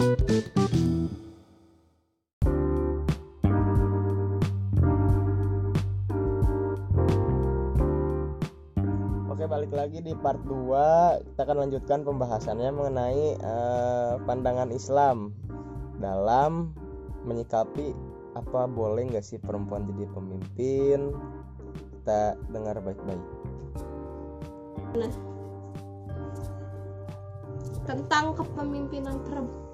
Oke balik lagi di part 2 Kita akan lanjutkan pembahasannya mengenai eh, pandangan Islam Dalam menyikapi apa boleh nggak sih perempuan jadi pemimpin. Kita dengar baik-baik. Tentang kepemimpinan perempuan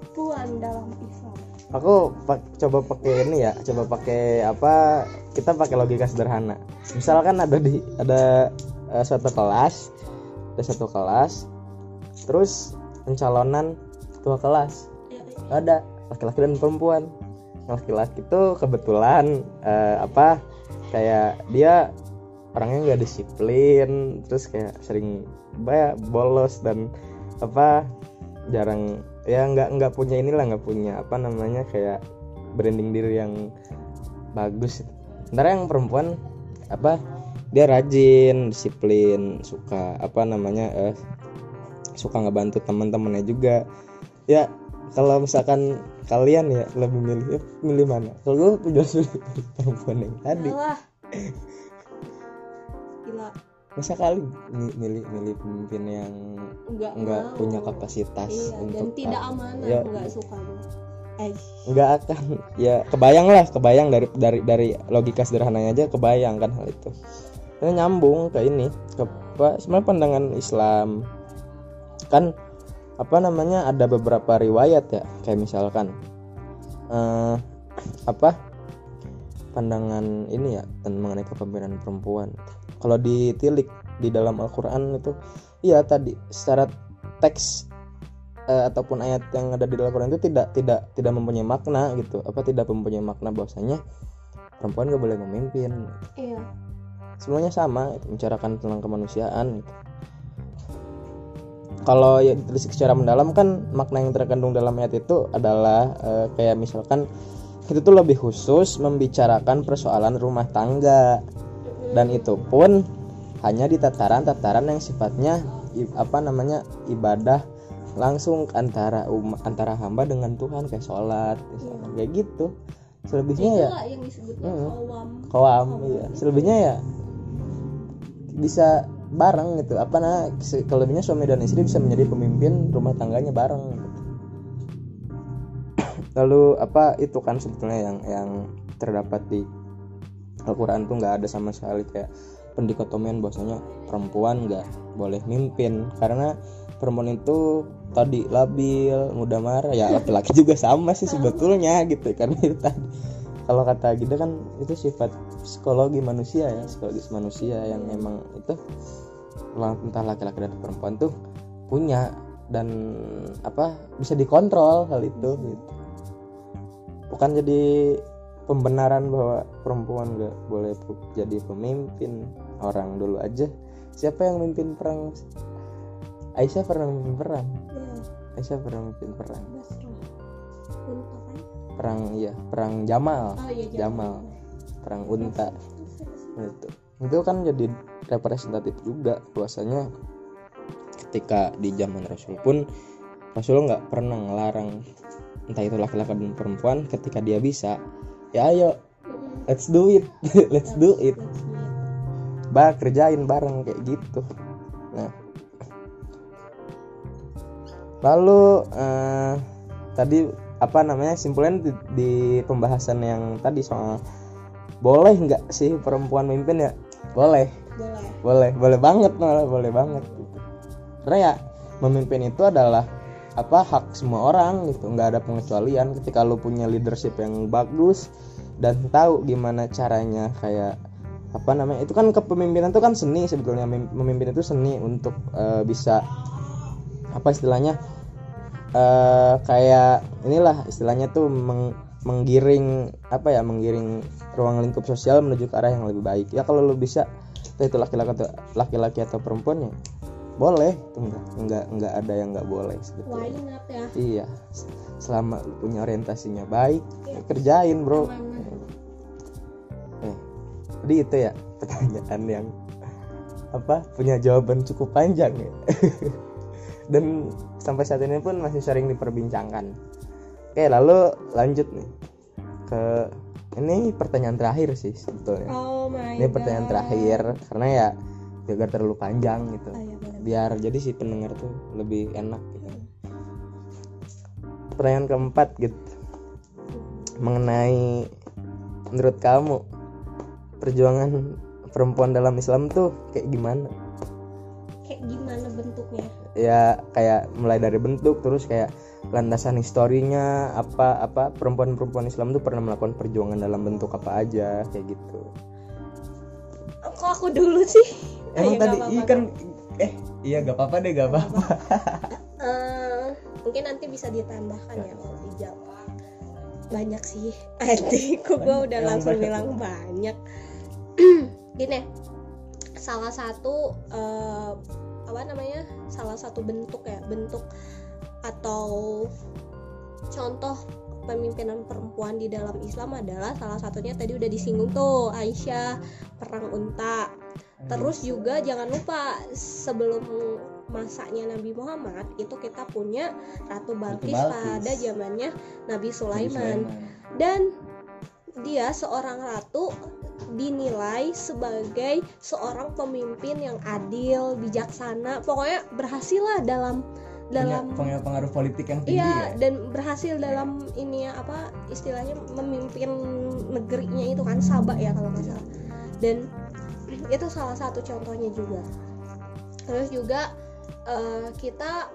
dalam Islam. Aku coba pakai ini ya Coba pakai apa Kita pakai logika sederhana. Misalkan ada di ada eh, suatu kelas Ada satu kelas Terus pencalonan ketua kelas. Ya, ada laki-laki dan perempuan. Laki-laki itu kebetulan eh, apa kayak dia orangnya nggak disiplin terus kayak sering banyak bolos dan apa jarang ya nggak nggak punya inilah nggak punya apa namanya kayak branding diri yang bagus. Sementara yang perempuan apa dia rajin disiplin suka apa namanya eh, suka ngebantu teman-temannya juga. Ya kalau misalkan kalian ya lebih milih ya, milih mana? Kalau gue udah milih perempuan yang tadi. Alah. Gila, masa kali mi- milih milih pemimpin yang enggak nggak mau. punya kapasitas Iya, dan untuk tidak ah, amanah, ya. enggak suka. Eh, nggak akan ya kebayang lah kebayang dari dari dari logika sederhananya aja kebayang kan hal itu Ini nyambung ke ini ke apa sebenarnya pandangan Islam kan apa namanya ada beberapa riwayat ya kayak misalkan eh, apa pandangan ini ya tentang mengenai kepemimpinan perempuan kalau ditilik di dalam Al-Qur'an itu iya tadi secara teks eh, ataupun ayat yang ada di dalam Al-Qur'an itu tidak tidak tidak mempunyai makna gitu apa tidak mempunyai makna bahwasanya perempuan gak boleh memimpin iya. semuanya sama itu membicarakan tentang kemanusiaan gitu. kalau ya ditelisik secara mendalam kan makna yang terkandung dalam ayat itu adalah eh, kayak misalkan itu tuh lebih khusus membicarakan persoalan rumah tangga dan itu pun hanya di tataran-tataran yang sifatnya apa namanya ibadah langsung antara um, antara hamba dengan Tuhan kayak sholat misalkan. kayak gitu selebihnya ya yang disebutnya Mm. kawam. koam iya selebihnya ya bisa bareng gitu apa nah kelebihnya suami dan istri bisa menjadi pemimpin rumah tangganya bareng gitu. lalu apa itu kan sebetulnya yang yang terdapat di Al-Quran tuh nggak ada sama sekali kayak pendikotomian bahwasanya perempuan nggak boleh mimpin. Karena perempuan itu tadi labil mudah marah. Ya laki-laki juga sama sih sebetulnya gitu karena itu tadi. Kalau kata Gida kan itu sifat psikologi manusia ya psikologis manusia yang emang itu entah laki-laki dan perempuan tuh punya dan apa bisa dikontrol hal itu gitu. bukan jadi pembenaran bahwa perempuan nggak boleh jadi pemimpin orang dulu aja. Siapa yang mimpin perang? Aisyah pernah mimpin perang? Iya, Aisyah pernah mimpin perang. Perang iya perang Jamal. Oh iya, Jamal. Perang unta. Itu. Itu kan jadi representatif juga bahwasanya ketika di zaman Rasul pun Rasul nggak pernah ngelarang entah itu laki-laki dan perempuan ketika dia bisa ya ayo. Let's do it. Let's do it. Bah kerjain bareng kayak gitu. Nah. Lalu eh, tadi apa namanya simpulnya di, di pembahasan yang tadi soal boleh nggak sih perempuan mimpin ya? Boleh. Boleh. boleh boleh banget malah boleh banget. Gitu. karena ya memimpin itu adalah apa hak semua orang gitu. Nggak ada pengecualian. Ketika lu punya leadership yang bagus dan tahu gimana caranya kayak apa namanya itu kan kepemimpinan itu kan seni sebetulnya. Mem- memimpin itu seni untuk eh, bisa apa istilahnya eh kayak inilah istilahnya tuh meng- menggiring apa ya menggiring ruang lingkup sosial menuju ke arah yang lebih baik. Ya kalau lu bisa itu laki-laki atau laki-laki atau perempuan ya boleh enggak enggak enggak ada yang enggak boleh Why sebetulnya not ya? iya selama lu punya orientasinya baik ya kerjain bro. Eh, jadi itu ya pertanyaan yang apa punya jawaban cukup panjang ya. Dan sampai saat ini pun masih sering diperbincangkan. Oke lalu lanjut nih ke ini pertanyaan terakhir sih sebetulnya. Oh my ini pertanyaan God. terakhir karena ya biar terlalu panjang gitu. Oh, iya, boleh. Biar jadi si pendengar tuh lebih enak gitu. Pertanyaan keempat gitu. Mengenai menurut kamu perjuangan perempuan dalam Islam tuh kayak gimana? Kayak gimana bentuknya? Ya kayak mulai dari bentuk terus kayak landasan historinya apa apa perempuan-perempuan Islam tuh pernah melakukan perjuangan dalam bentuk apa aja kayak gitu. Kok aku dulu sih? Emang Ayo, tadi nggak iya apa-apa. kan eh iya gak apa-apa deh gak apa-apa. Eh, mungkin nanti bisa ditambahkan ya kalau dijawab banyak sih. Adikku gue udah langsung banyak. bilang banyak. Gini salah satu eh, apa namanya salah satu bentuk ya bentuk atau contoh pemimpinan perempuan di dalam Islam adalah salah satunya tadi udah disinggung tuh Aisyah perang unta Terus juga jangan lupa sebelum masanya Nabi Muhammad itu kita punya Ratu Balkis, Balkis. pada zamannya Nabi Nabi Sulaiman. Dan dia seorang ratu dinilai sebagai seorang pemimpin yang adil, bijaksana, pokoknya berhasil lah dalam dalam punya, pengaruh politik yang tinggi Iya, ya. dan berhasil dalam ini ya, apa istilahnya memimpin negerinya itu kan Sabah ya kalau nggak salah. Dan itu salah satu contohnya juga. Terus juga eh, kita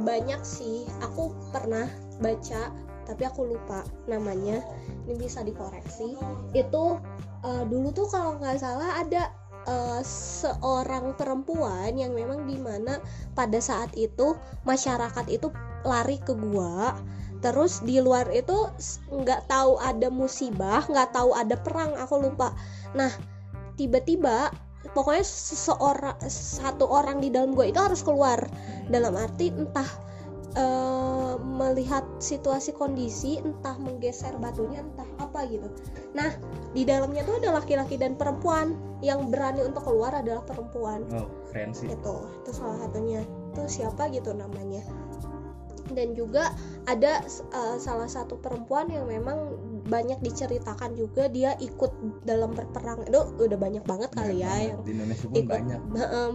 banyak sih, aku pernah baca tapi aku lupa namanya. Ini bisa dikoreksi. Itu eh, dulu tuh kalau nggak salah ada eh, seorang perempuan yang memang di mana pada saat itu masyarakat itu lari ke gua terus di luar itu nggak tahu ada musibah nggak tahu ada perang aku lupa nah tiba-tiba pokoknya seseorang satu orang di dalam gua itu harus keluar. Dalam arti entah eh, melihat situasi kondisi entah menggeser batunya entah apa gitu. Nah di dalamnya tuh ada laki-laki dan perempuan. Yang berani untuk keluar adalah perempuan. Oh keren sih. Itu itu salah satunya. Itu siapa gitu namanya. Dan juga ada uh, salah satu perempuan yang memang banyak diceritakan juga dia ikut dalam berperang itu udah banyak banget kali ya yang di Indonesia pun ikut banyak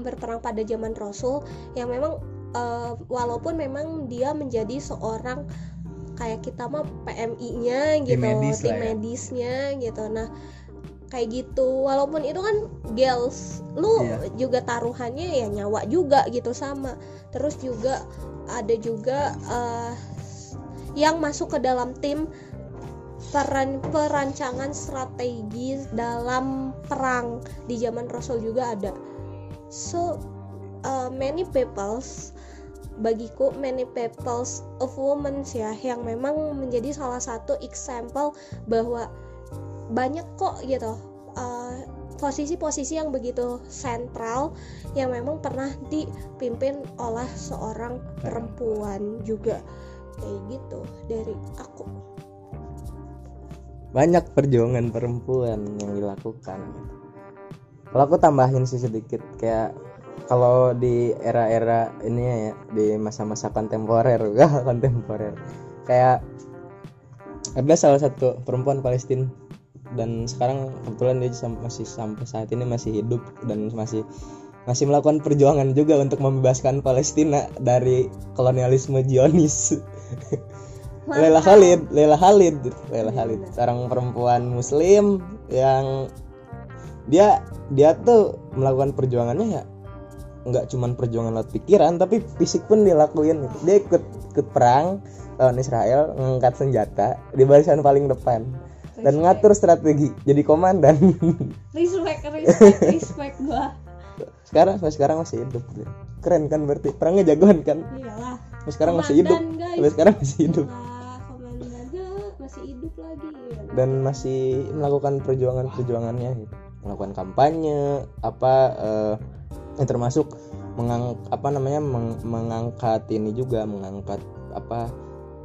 berperang pada zaman Rasul yang memang eh, walaupun memang dia menjadi seorang kayak kita mah PMI-nya gitu, medis tim ya. medisnya gitu. Nah, kayak gitu. Walaupun itu kan girls, lu Iya. juga taruhannya ya nyawa juga gitu sama. Terus juga ada juga eh, yang masuk ke dalam tim peran perancangan strategi dalam perang di zaman Rasul juga ada. So uh, many peoples bagiku many peoples of women ya yang memang menjadi salah satu example bahwa banyak kok gitu uh, posisi-posisi yang begitu sentral yang memang pernah dipimpin oleh seorang perempuan juga kayak gitu dari aku banyak perjuangan perempuan yang dilakukan kalau aku tambahin sih sedikit kayak kalau di era-era ini ya di masa-masa kontemporer enggak kontemporer kayak ada salah satu perempuan Palestina dan sekarang kebetulan dia masih sampai saat ini masih hidup dan masih masih melakukan perjuangan juga untuk membebaskan Palestina dari kolonialisme Zionis. Lela Khalid, Lela Khalid, Lela Khalid, seorang perempuan Muslim yang dia dia tuh melakukan perjuangannya ya nggak cuman perjuangan lewat pikiran tapi fisik pun dia lakuin gitu. dia ikut ikut perang lawan Israel ngangkat senjata di barisan paling depan. Dan ngatur strategi jadi komandan. Respect respect respect gua. Sekarang sampai sekarang masih hidup keren kan berarti perangnya jagoan kan? Iyalah. Sampai sekarang masih hidup. Guys. sampai sekarang masih hidup dan masih melakukan perjuangan-perjuangannya gitu. melakukan kampanye apa eh, yang termasuk mengang apa namanya meng- mengangkat ini juga mengangkat apa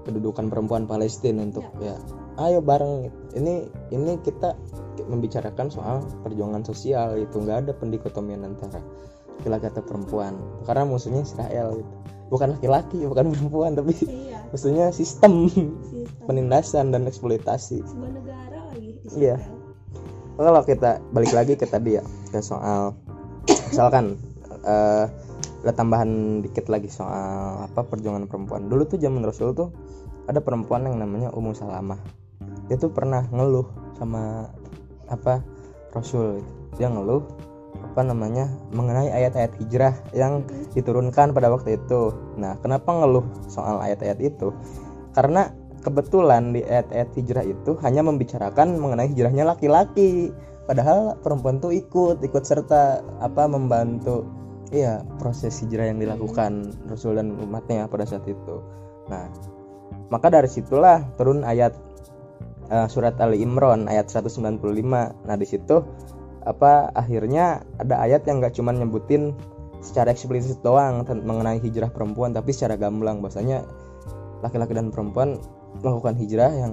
kedudukan perempuan Palestina untuk ya ayo bareng gitu. ini ini kita membicarakan soal perjuangan sosial itu nggak ada pendikotomian antara laki-laki atau perempuan. Karena musuhnya Israel gitu. Bukan laki-laki bukan perempuan tapi iya. musuhnya sistem sistem. penindasan dan eksploitasi. Sebuah negara lagi Iya. kalau kita balik lagi ke tadi ya ke soal misalkan eh ada tambahan dikit lagi soal apa perjuangan perempuan. Dulu tuh zaman Rasul tuh ada perempuan yang namanya Ummu Salamah. Dia tuh pernah ngeluh sama apa Rasul. Dia ngeluh apa namanya mengenai ayat-ayat hijrah yang diturunkan pada waktu itu. Nah kenapa ngeluh soal ayat-ayat itu? Karena kebetulan di ayat-ayat hijrah itu hanya membicarakan mengenai hijrahnya laki-laki. Padahal perempuan tuh ikut ikut serta apa membantu iya proses hijrah yang dilakukan Rasul dan umatnya pada saat itu. Nah maka dari situlah turun ayat eh, surat Ali Imran ayat 195 nah di situ apa akhirnya ada ayat yang gak cuma nyebutin secara eksplisit doang mengenai hijrah perempuan tapi secara gamblang. Bahasanya laki-laki dan perempuan melakukan hijrah yang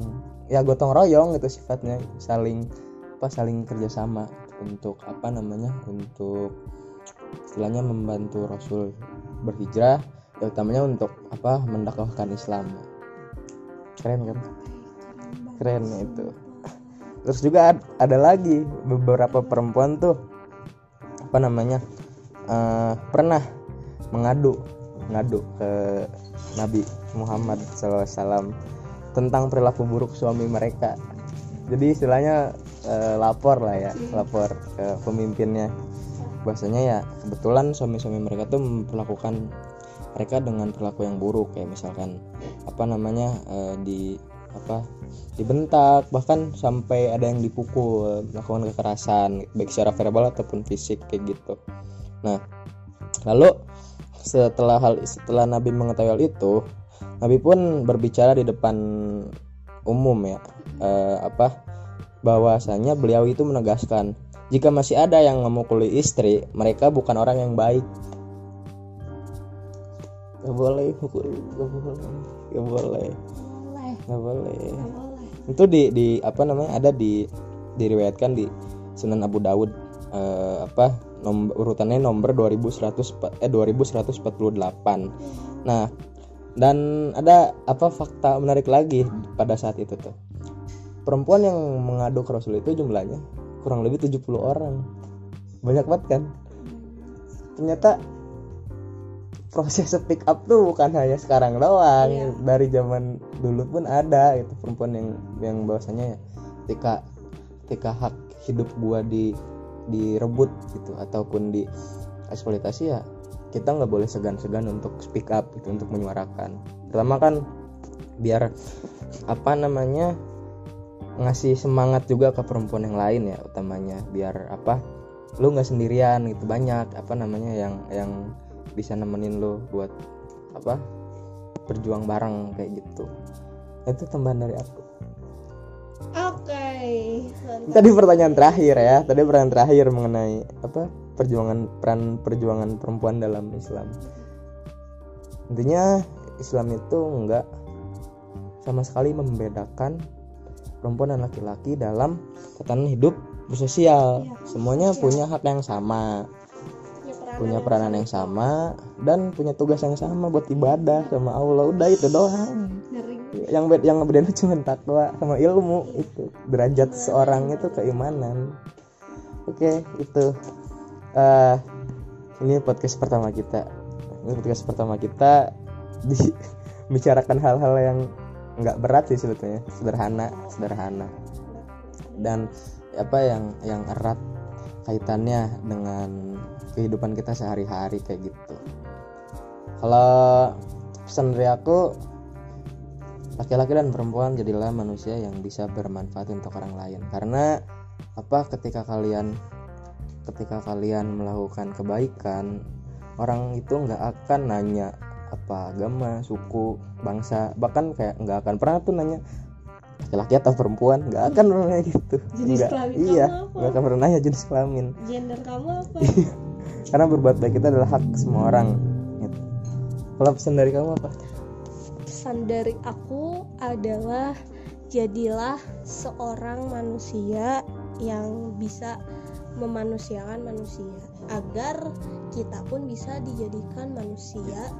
ya gotong royong gitu sifatnya saling apa saling kerjasama untuk apa namanya untuk istilahnya membantu Rasul berhijrah ya utamanya untuk apa mendakwahkan Islam. Keren kan? Keren itu terus juga ad- ada lagi beberapa perempuan tuh apa namanya eh, pernah mengadu ngadu ke Nabi Muhammad SAW tentang perilaku buruk suami mereka. Jadi istilahnya eh, lapor lah ya lapor ke pemimpinnya. Bahwasanya ya kebetulan suami-suami mereka tuh memperlakukan mereka dengan perilaku yang buruk kayak misalkan apa namanya eh, di apa dibentak bahkan sampai ada yang dipukul melakukan kekerasan baik secara verbal ataupun fisik kayak gitu. Nah lalu setelah hal setelah Nabi mengetahui hal itu Nabi pun berbicara di depan umum ya eh, apa bahwasanya beliau itu menegaskan jika masih ada yang memukuli istri mereka bukan orang yang baik. Gak boleh pukul, gak boleh, gak boleh, boleh gak boleh. nggak boleh Itu di di apa namanya ada di diriwayatkan di Sunan Abu Dawud eh, apa nomor urutannya nomor 2100 eh 2148. Nah, dan ada apa fakta menarik lagi pada saat itu tuh. Perempuan yang mengadu ke Rasul itu jumlahnya kurang lebih 70 orang. Banyak banget kan? Ternyata proses speak up tuh bukan hanya sekarang doang. Iya. dari zaman dulu pun ada itu perempuan yang yang bahwasanya ya ketika ketika hak hidup gua di direbut gitu ataupun di eksploitasi ya kita nggak boleh segan-segan untuk speak up gitu untuk menyuarakan. Pertama kan biar apa namanya ngasih semangat juga ke perempuan yang lain ya utamanya. Biar apa lu nggak sendirian gitu banyak apa namanya yang yang bisa nemenin lu buat apa berjuang bareng kayak gitu. Itu tambahan dari aku. Oke mantap. tadi pertanyaan terakhir ya. Tadi pertanyaan terakhir mengenai apa perjuangan peran perjuangan perempuan dalam Islam. Intinya Islam itu enggak sama sekali membedakan perempuan dan laki-laki dalam tatanan hidup bersosial. Iya, semuanya punya hak yang sama punya peranan, yang sama dan punya tugas yang sama buat ibadah sama Allah. Udah itu doang. Yang bed yang ngebedain cuma takwa sama ilmu itu. Derajat seorang itu keimanan. Oke itu. Eh ini podcast pertama kita. Ini podcast pertama kita. Di bicarakan hal-hal yang nggak berat sih sebetulnya. Sederhana sederhana. Dan apa yang yang erat kaitannya dengan kehidupan kita sehari-hari kayak gitu. Kalau pesan dari aku laki-laki dan perempuan jadilah manusia yang bisa bermanfaat untuk orang lain. Karena apa? Ketika kalian ketika kalian melakukan kebaikan orang itu nggak akan nanya apa agama suku bangsa bahkan kayak nggak akan pernah tuh nanya laki-laki atau perempuan nggak akan pernah nanya gitu. Jenis Nggak- kelamin iya kamu apa? nggak akan pernah nanya jenis kelamin. Gender kamu apa? Karena berbuat baik itu adalah hak semua orang gitu. kalau pesan dari kamu apa? Pesan dari aku adalah jadilah seorang manusia yang bisa memanusiakan manusia agar kita pun bisa dijadikan manusia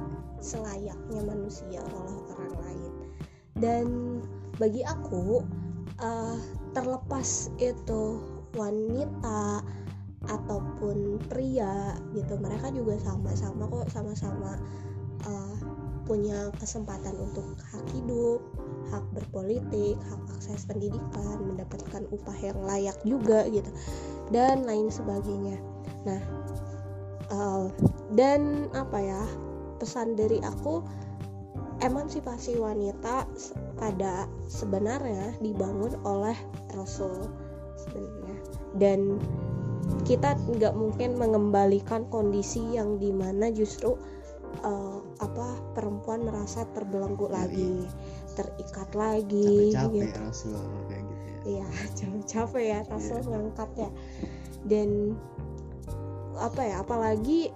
selayaknya manusia oleh orang lain. Dan bagi aku uh, terlepas itu wanita ataupun pria gitu mereka juga sama-sama kok sama-sama uh, punya kesempatan untuk hak hidup hak berpolitik hak akses pendidikan mendapatkan upah yang layak juga gitu dan lain sebagainya. Nah uh, dan apa ya pesan dari aku emansipasi wanita pada sebenarnya dibangun oleh Rasul sebenarnya dan kita nggak mungkin mengembalikan kondisi yang di mana justru uh, apa perempuan merasa terbelenggu ya, lagi iya. terikat lagi capek, -capek gitu. Rasul kayak gitu ya iya capek ya Rasul yeah. ngangkat ya dan apa ya apalagi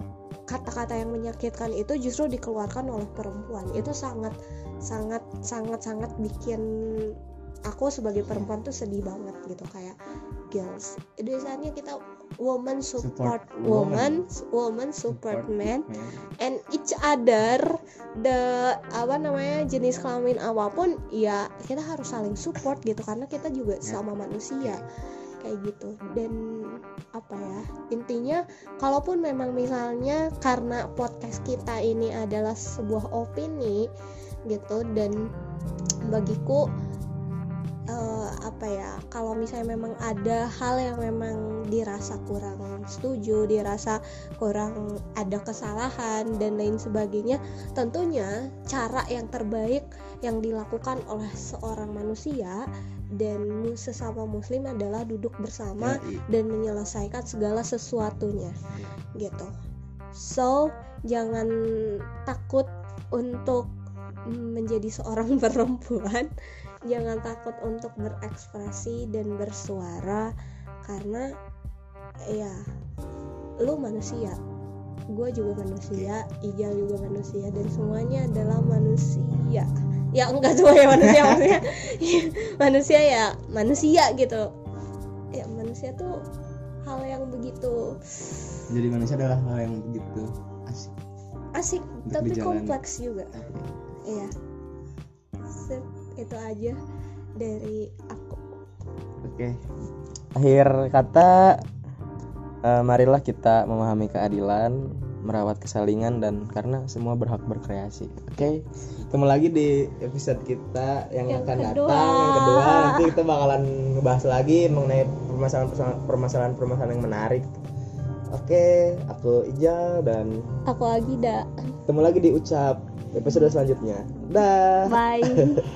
kata-kata yang menyakitkan itu justru dikeluarkan oleh perempuan. Itu sangat sangat sangat sangat bikin aku sebagai perempuan tuh sedih banget gitu. Kayak girls. Biasanya kita woman support, support woman. woman support, support men and each other the apa namanya jenis kelamin apa pun ya kita harus saling support gitu. Karena kita juga ya. sama manusia kayak gitu. Dan apa ya intinya kalaupun memang misalnya karena podcast kita ini adalah sebuah opini gitu dan bagiku uh, apa ya kalau misalnya memang ada hal yang memang dirasa kurang setuju dirasa kurang ada kesalahan dan lain sebagainya tentunya cara yang terbaik yang dilakukan oleh seorang manusia dan sesama muslim adalah duduk bersama dan menyelesaikan segala sesuatunya gitu. So jangan takut untuk menjadi seorang perempuan. Jangan takut untuk berekspresi dan bersuara karena ya lu manusia. Gue juga manusia Ijal juga manusia dan semuanya adalah manusia ya enggak ya manusia maksudnya. Manusia ya manusia gitu. Ya manusia tuh hal yang begitu jadi manusia adalah hal yang begitu asik. Asik Untuk tapi kompleks juga. Iya. Itu aja dari aku. Oke. Akhir kata uh, marilah kita memahami keadilan merawat kesalingan dan karena semua berhak berkreasi. Oke okay? ketemu lagi di episode kita yang, yang akan kedua. datang yang kedua. Nanti kita bakalan ngebahas lagi mengenai permasalahan permasalahan permasalahan yang menarik. Oke okay, aku Ijal dan aku Agida. ketemu lagi di ucap episode selanjutnya. Dah. Bye